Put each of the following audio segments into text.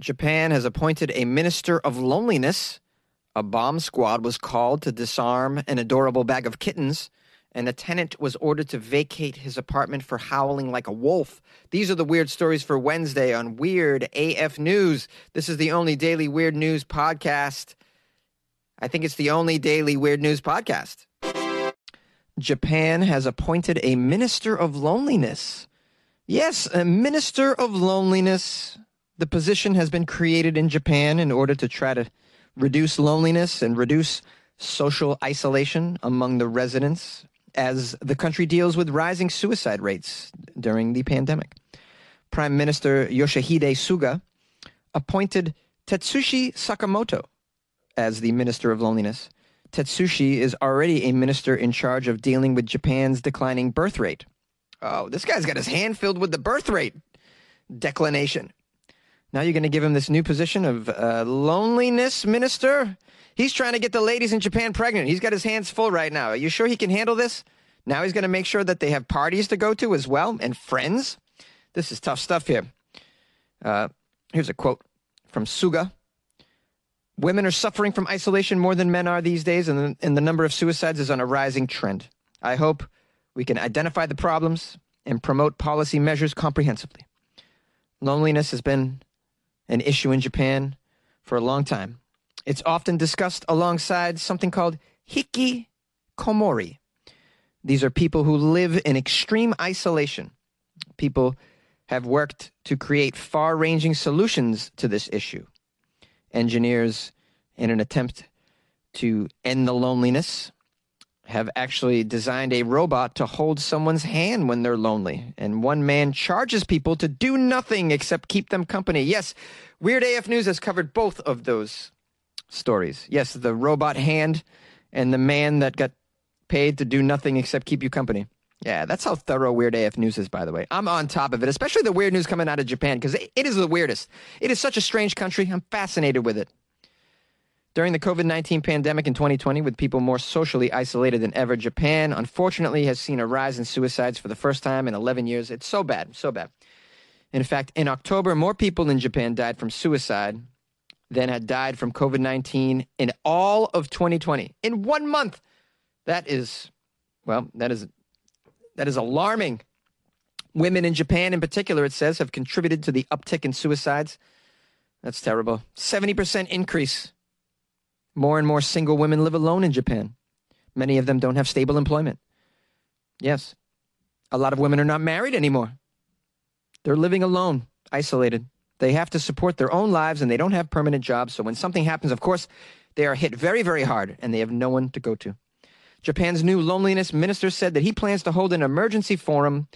Japan has appointed a minister of loneliness. A bomb squad was called to disarm an adorable bag of kittens, and a tenant was ordered to vacate his apartment for howling like a wolf. These are the weird stories for Wednesday on Weird AF News. This is the only daily weird news podcast. I think it's the only daily weird news podcast. Japan has appointed a minister of loneliness. Yes, a minister of loneliness. The position has been created in Japan in order to try to reduce loneliness and reduce social isolation among the residents as the country deals with rising suicide rates during the pandemic. Prime Minister Yoshihide Suga appointed Tetsushi Sakamoto as the Minister of Loneliness. Tetsushi is already a minister in charge of dealing with Japan's declining birth rate. Oh, this guy's got his hand filled with the birth rate declination. Now you're going to give him this new position of uh, loneliness minister? He's trying to get the ladies in Japan pregnant. He's got his hands full right now. Are you sure he can handle this? Now he's going to make sure that they have parties to go to as well and friends. This is tough stuff here. Uh, here's a quote from Suga. Women are suffering from isolation more than men are these days, and the, and the number of suicides is on a rising trend. I hope we can identify the problems and promote policy measures comprehensively. Loneliness has been an issue in Japan for a long time. It's often discussed alongside something called hikikomori. These are people who live in extreme isolation. People have worked to create far ranging solutions to this issue engineers, in an attempt to end the loneliness, have actually designed a robot to hold someone's hand when they're lonely. And one man charges people to do nothing except keep them company. Yes, Weird AF News has covered both of those stories. Yes, the robot hand and the man that got paid to do nothing except keep you company. Yeah, that's how thorough Weird AF News is, by the way. I'm on top of it, especially the weird news coming out of Japan, because it is the weirdest. It is such a strange country. I'm fascinated with it. During the COVID 19 pandemic in 2020, with people more socially isolated than ever, Japan unfortunately has seen a rise in suicides for the first time in 11 years. It's so bad, so bad. In fact, in October, more people in Japan died from suicide than had died from COVID 19 in all of 2020. In one month. That is, well, that is that is alarming. Women in Japan, in particular, it says, have contributed to the uptick in suicides. That's terrible. 70% increase. More and more single women live alone in Japan. Many of them don't have stable employment. Yes. A lot of women are not married anymore. They're living alone, isolated. They have to support their own lives and they don't have permanent jobs. So when something happens, of course, they are hit very, very hard and they have no one to go to. Japan's new loneliness minister said that he plans to hold an emergency forum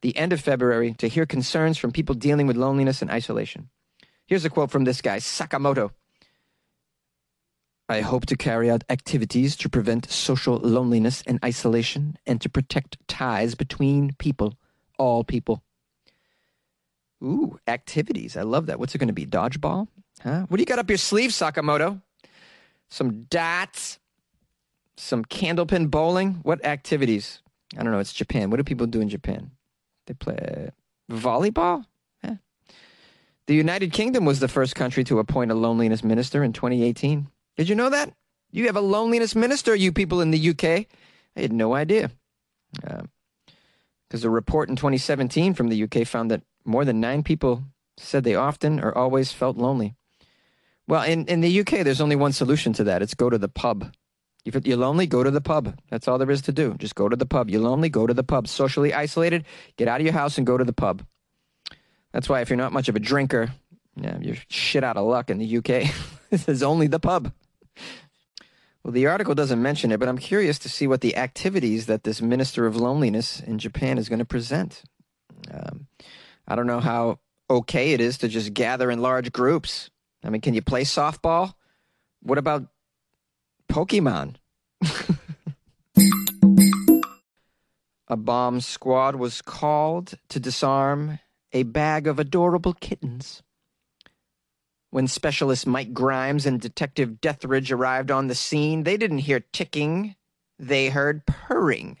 the end of February to hear concerns from people dealing with loneliness and isolation. Here's a quote from this guy, Sakamoto. I hope to carry out activities to prevent social loneliness and isolation and to protect ties between people, all people. Ooh, activities. I love that. What's it going to be? Dodgeball? Huh? What do you got up your sleeve, Sakamoto? Some dots? some candlepin bowling. What activities? I don't know. It's Japan. What do people do in Japan? They play volleyball. The United Kingdom was the first country to appoint a loneliness minister in 2018. Did you know that? You have a loneliness minister, you people in the UK. I had no idea. Because uh, a report in 2017 from the UK found that more than nine people said they often or always felt lonely. Well, in, in the UK, there's only one solution to that it's go to the pub. If you're lonely, go to the pub. That's all there is to do. Just go to the pub. You're lonely, go to the pub. Socially isolated, get out of your house and go to the pub. That's why if you're not much of a drinker, yeah, you're shit out of luck in the UK. this is only the pub. Well, the article doesn't mention it, but I'm curious to see what the activities that this minister of loneliness in Japan is going to present. Um, I don't know how okay it is to just gather in large groups. I mean, can you play softball? What about Pokemon. a bomb squad was called to disarm a bag of adorable kittens. When specialist Mike Grimes and Detective Deathridge arrived on the scene, they didn't hear ticking, they heard purring,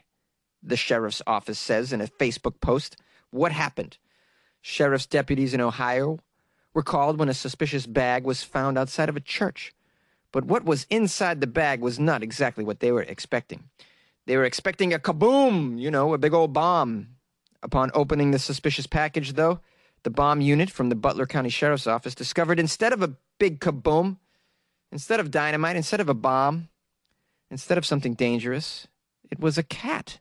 the sheriff's office says in a Facebook post. What happened? Sheriff's deputies in Ohio were called when a suspicious bag was found outside of a church. But what was inside the bag was not exactly what they were expecting. They were expecting a kaboom, you know, a big old bomb. Upon opening the suspicious package, though, the bomb unit from the Butler County Sheriff's Office discovered instead of a big kaboom, instead of dynamite, instead of a bomb, instead of something dangerous, it was a cat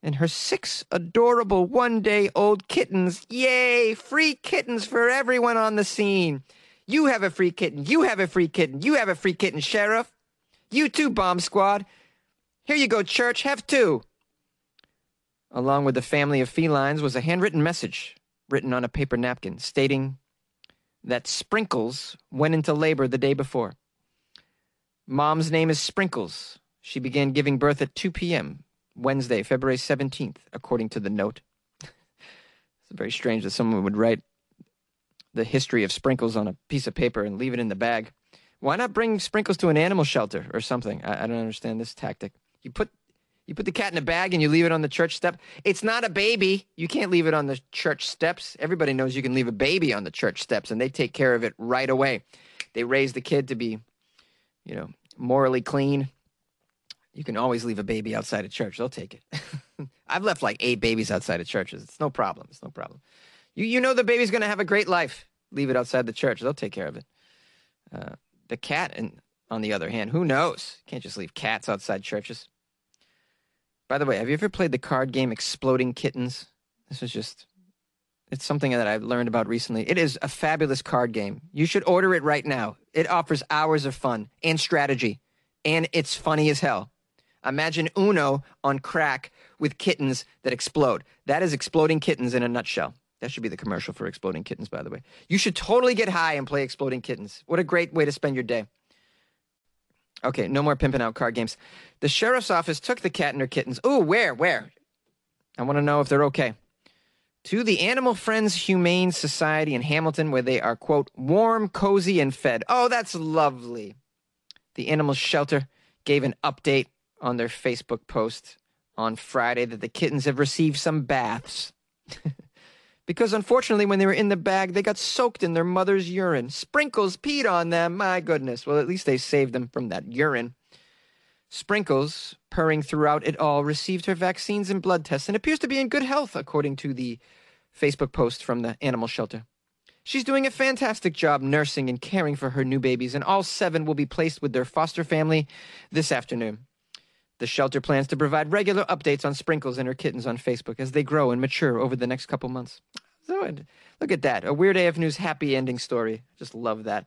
and her six adorable one day old kittens. Yay! Free kittens for everyone on the scene. You have a free kitten. You have a free kitten. You have a free kitten, Sheriff. You too, Bomb Squad. Here you go, Church. Have two. Along with the family of felines was a handwritten message written on a paper napkin stating that Sprinkles went into labor the day before. Mom's name is Sprinkles. She began giving birth at 2 p.m. Wednesday, February 17th, according to the note. it's very strange that someone would write the history of sprinkles on a piece of paper and leave it in the bag. Why not bring sprinkles to an animal shelter or something? I, I don't understand this tactic. You put you put the cat in a bag and you leave it on the church step. It's not a baby. You can't leave it on the church steps. Everybody knows you can leave a baby on the church steps and they take care of it right away. They raise the kid to be, you know, morally clean. You can always leave a baby outside of church. They'll take it. I've left like eight babies outside of churches. It's no problem. It's no problem. You, you know the baby's going to have a great life. Leave it outside the church. They'll take care of it. Uh, the cat, and on the other hand, who knows? Can't just leave cats outside churches. By the way, have you ever played the card game Exploding Kittens? This is just, it's something that I've learned about recently. It is a fabulous card game. You should order it right now. It offers hours of fun and strategy, and it's funny as hell. Imagine Uno on crack with kittens that explode. That is Exploding Kittens in a nutshell. That should be the commercial for Exploding Kittens, by the way. You should totally get high and play Exploding Kittens. What a great way to spend your day. Okay, no more pimping out card games. The sheriff's office took the cat and her kittens. Ooh, where? Where? I want to know if they're okay. To the Animal Friends Humane Society in Hamilton, where they are, quote, warm, cozy, and fed. Oh, that's lovely. The animal shelter gave an update on their Facebook post on Friday that the kittens have received some baths. because unfortunately, when they were in the bag, they got soaked in their mother's urine. Sprinkles peed on them. My goodness. Well, at least they saved them from that urine. Sprinkles, purring throughout it all, received her vaccines and blood tests and appears to be in good health, according to the Facebook post from the animal shelter. She's doing a fantastic job nursing and caring for her new babies, and all seven will be placed with their foster family this afternoon. The shelter plans to provide regular updates on Sprinkles and her kittens on Facebook as they grow and mature over the next couple months. So, look at that. A Weird AF News happy ending story. Just love that.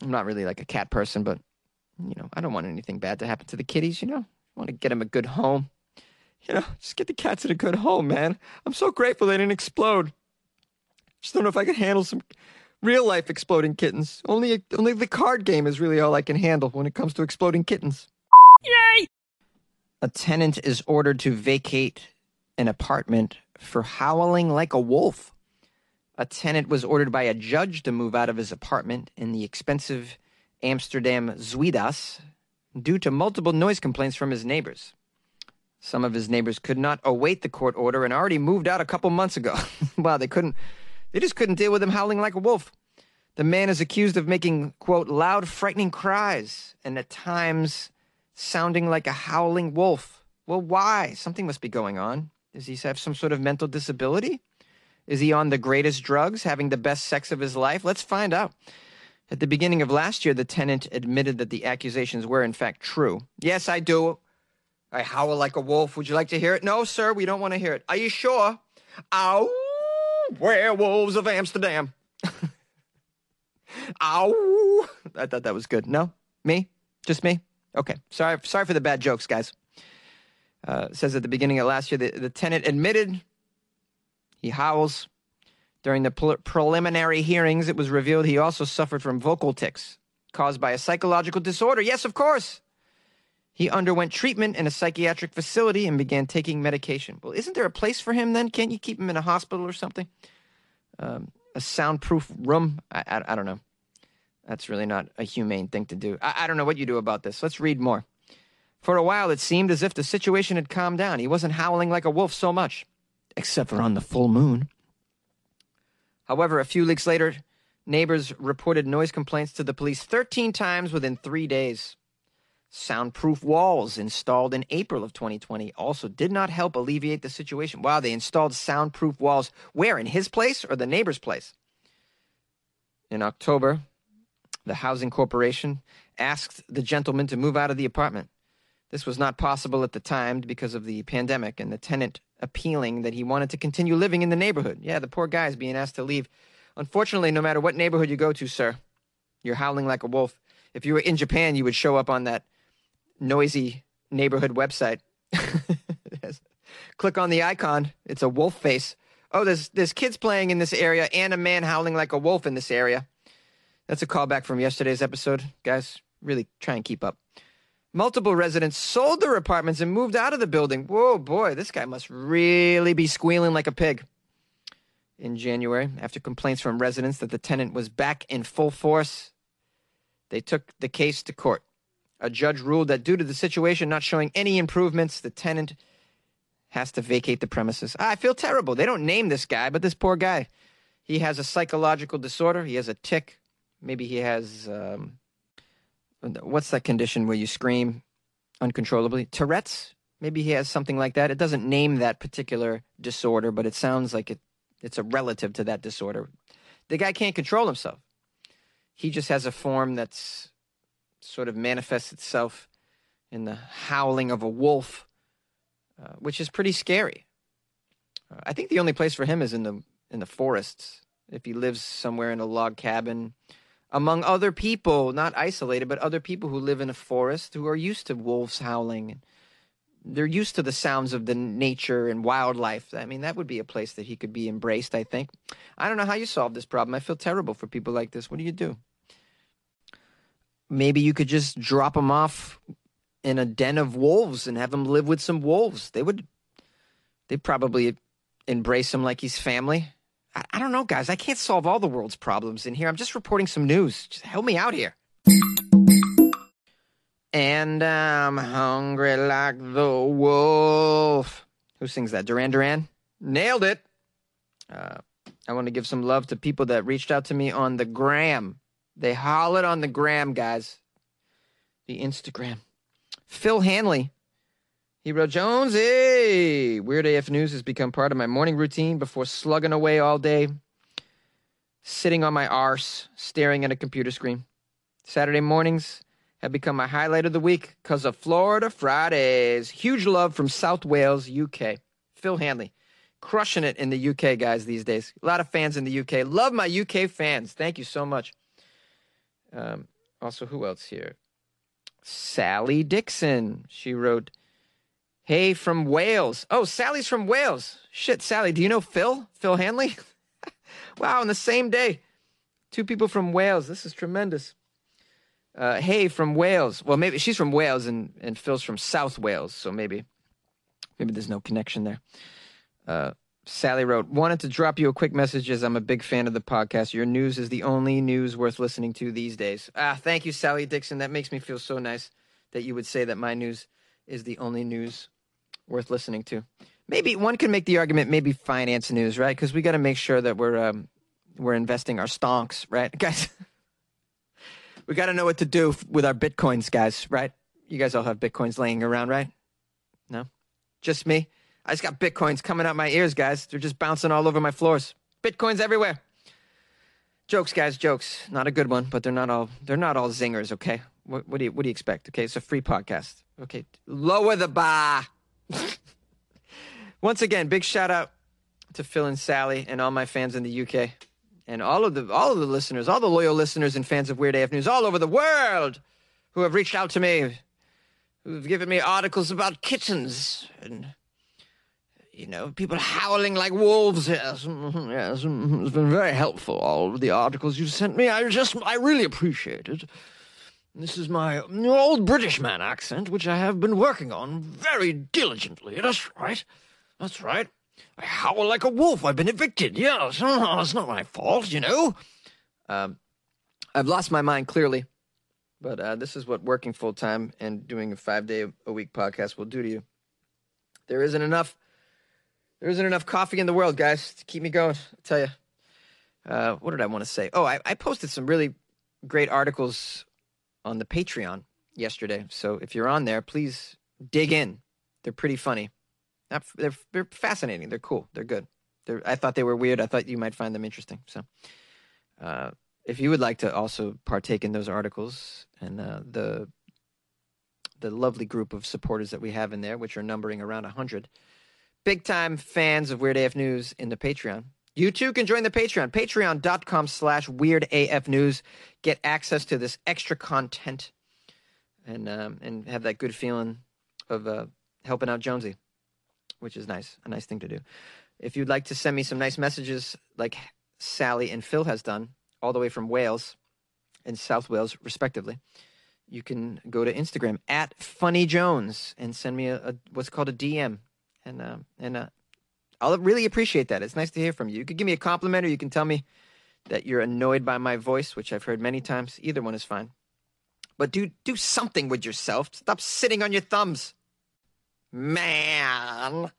I'm not really like a cat person, but, you know, I don't want anything bad to happen to the kitties, you know? I want to get them a good home. You know, just get the cats in a good home, man. I'm so grateful they didn't explode. Just don't know if I can handle some real life exploding kittens. Only only the card game is really all I can handle when it comes to exploding kittens. Yay! A tenant is ordered to vacate an apartment for howling like a wolf. A tenant was ordered by a judge to move out of his apartment in the expensive Amsterdam Zuidas due to multiple noise complaints from his neighbors. Some of his neighbors could not await the court order and already moved out a couple months ago. wow, they couldn't they just couldn't deal with him howling like a wolf. The man is accused of making, quote, loud, frightening cries, and at times sounding like a howling wolf. Well, why? Something must be going on. Does he have some sort of mental disability? Is he on the greatest drugs, having the best sex of his life? Let's find out. At the beginning of last year, the tenant admitted that the accusations were, in fact, true. Yes, I do. I howl like a wolf. Would you like to hear it? No, sir, we don't want to hear it. Are you sure? Ow! Werewolves of Amsterdam. Ow! I thought that was good. No? Me? Just me? Okay. Sorry, sorry for the bad jokes, guys. Uh, says at the beginning of last year, the, the tenant admitted he howls. During the pre- preliminary hearings, it was revealed he also suffered from vocal tics caused by a psychological disorder. Yes, of course. He underwent treatment in a psychiatric facility and began taking medication. Well, isn't there a place for him then? Can't you keep him in a hospital or something? Um, a soundproof room? I, I, I, don't know. That's really not a humane thing to do. I, I don't know what you do about this. Let's read more. For a while, it seemed as if the situation had calmed down. He wasn't howling like a wolf so much, except for on the full moon. However, a few weeks later, neighbors reported noise complaints to the police 13 times within three days. Soundproof walls installed in April of 2020 also did not help alleviate the situation. Wow, they installed soundproof walls where? In his place or the neighbor's place? In October, the Housing Corporation asked the gentleman to move out of the apartment. This was not possible at the time because of the pandemic and the tenant appealing that he wanted to continue living in the neighborhood. Yeah, the poor guy is being asked to leave. Unfortunately, no matter what neighborhood you go to, sir, you're howling like a wolf. If you were in Japan, you would show up on that noisy neighborhood website. Click on the icon. It's a wolf face. Oh, there's there's kids playing in this area and a man howling like a wolf in this area. That's a callback from yesterday's episode. Guys, really try and keep up. Multiple residents sold their apartments and moved out of the building. Whoa, boy, this guy must really be squealing like a pig. In January, after complaints from residents that the tenant was back in full force, they took the case to court. A judge ruled that due to the situation not showing any improvements, the tenant has to vacate the premises. Ah, I feel terrible. They don't name this guy, but this poor guy, he has a psychological disorder. He has a tic. Maybe he has um, what's that condition where you scream uncontrollably? Tourette's. Maybe he has something like that. It doesn't name that particular disorder, but it sounds like it, it's a relative to that disorder. The guy can't control himself. He just has a form that's sort of manifests itself in the howling of a wolf, uh, which is pretty scary. Uh, I think the only place for him is in the in the forests. If he lives somewhere in a log cabin, among other people, not isolated, but other people who live in a forest who are used to wolves howling. They're used to the sounds of the nature and wildlife. I mean, that would be a place that he could be embraced, I think. I don't know how you solve this problem. I feel terrible for people like this. What do you do? Maybe you could just drop him off in a den of wolves and have him live with some wolves. They would, they'd probably embrace him like he's family. I, I don't know, guys. I can't solve all the world's problems in here. I'm just reporting some news. Just help me out here. And I'm hungry like the wolf. Who sings that? Duran Duran? Nailed it. Uh, I want to give some love to people that reached out to me on the gram. They hollered on the gram, guys. The Instagram. Phil Hanley. He wrote, Jonesy, Weird AF News has become part of my morning routine before slugging away all day, sitting on my arse, staring at a computer screen. Saturday mornings have become my highlight of the week because of Florida Fridays. Huge love from South Wales, UK. Phil Hanley. Crushing it in the UK, guys, these days. A lot of fans in the UK. Love my UK fans. Thank you so much. Um, also, who else here? Sally Dixon. She wrote, Hey, from Wales. Oh, Sally's from Wales. Shit, Sally, do you know Phil? Phil Hanley? wow, on the same day. Two people from Wales. This is tremendous. Uh, hey, from Wales. Well, maybe she's from Wales and, and Phil's from South Wales, so maybe maybe there's no connection there. Uh, Sally wrote, wanted to drop you a quick message as I'm a big fan of the podcast. Your news is the only news worth listening to these days. Ah, thank you, Sally Dixon. That makes me feel so nice that you would say that my news is the only news worth listening to. Maybe one can make the argument, maybe finance news, right? Because we got to make sure that we're um, we're investing our stonks, right, guys? we got to know what to do with our bitcoins, guys, right? You guys all have bitcoins laying around, right? No, just me. I just got bitcoins coming out my ears, guys. They're just bouncing all over my floors. Bitcoins everywhere. Jokes, guys, jokes. Not a good one, but they're not all they're not all zingers. Okay, what, what do you what do you expect? Okay, it's a free podcast. Okay, lower the bar. Once again, big shout out to Phil and Sally and all my fans in the UK and all of the all of the listeners, all the loyal listeners and fans of Weird AF News all over the world who have reached out to me, who've given me articles about kittens and you know, people howling like wolves. Yes, mm-hmm, yes, mm-hmm. it's been very helpful. All the articles you've sent me, I just, I really appreciate it. This is my old British man accent, which I have been working on very diligently. That's right. That's right. I howl like a wolf. I've been evicted. Yes, oh, it's not my fault, you know. Um, I've lost my mind clearly, but uh, this is what working full time and doing a five day a week podcast will do to you. There isn't enough there isn't enough coffee in the world, guys, to keep me going. I tell you. Uh, what did I want to say? Oh, I, I posted some really great articles on the Patreon yesterday. So if you're on there, please dig in. They're pretty funny. Not, they're they're fascinating. They're cool. They're good. They're, I thought they were weird. I thought you might find them interesting. So, uh, if you would like to also partake in those articles and uh, the the lovely group of supporters that we have in there, which are numbering around hundred, big time fans of Weird AF News in the Patreon. You too can join the Patreon, patreon.com slash weird AF news. Get access to this extra content and um, and have that good feeling of uh, helping out Jonesy, which is nice, a nice thing to do. If you'd like to send me some nice messages like Sally and Phil has done, all the way from Wales and South Wales, respectively, you can go to Instagram at Funny Jones and send me a, a what's called a DM, and uh, and uh, I'll really appreciate that. It's nice to hear from you. You could give me a compliment, or you can tell me that you're annoyed by my voice, which I've heard many times. Either one is fine. But do do something with yourself. Stop sitting on your thumbs. Man.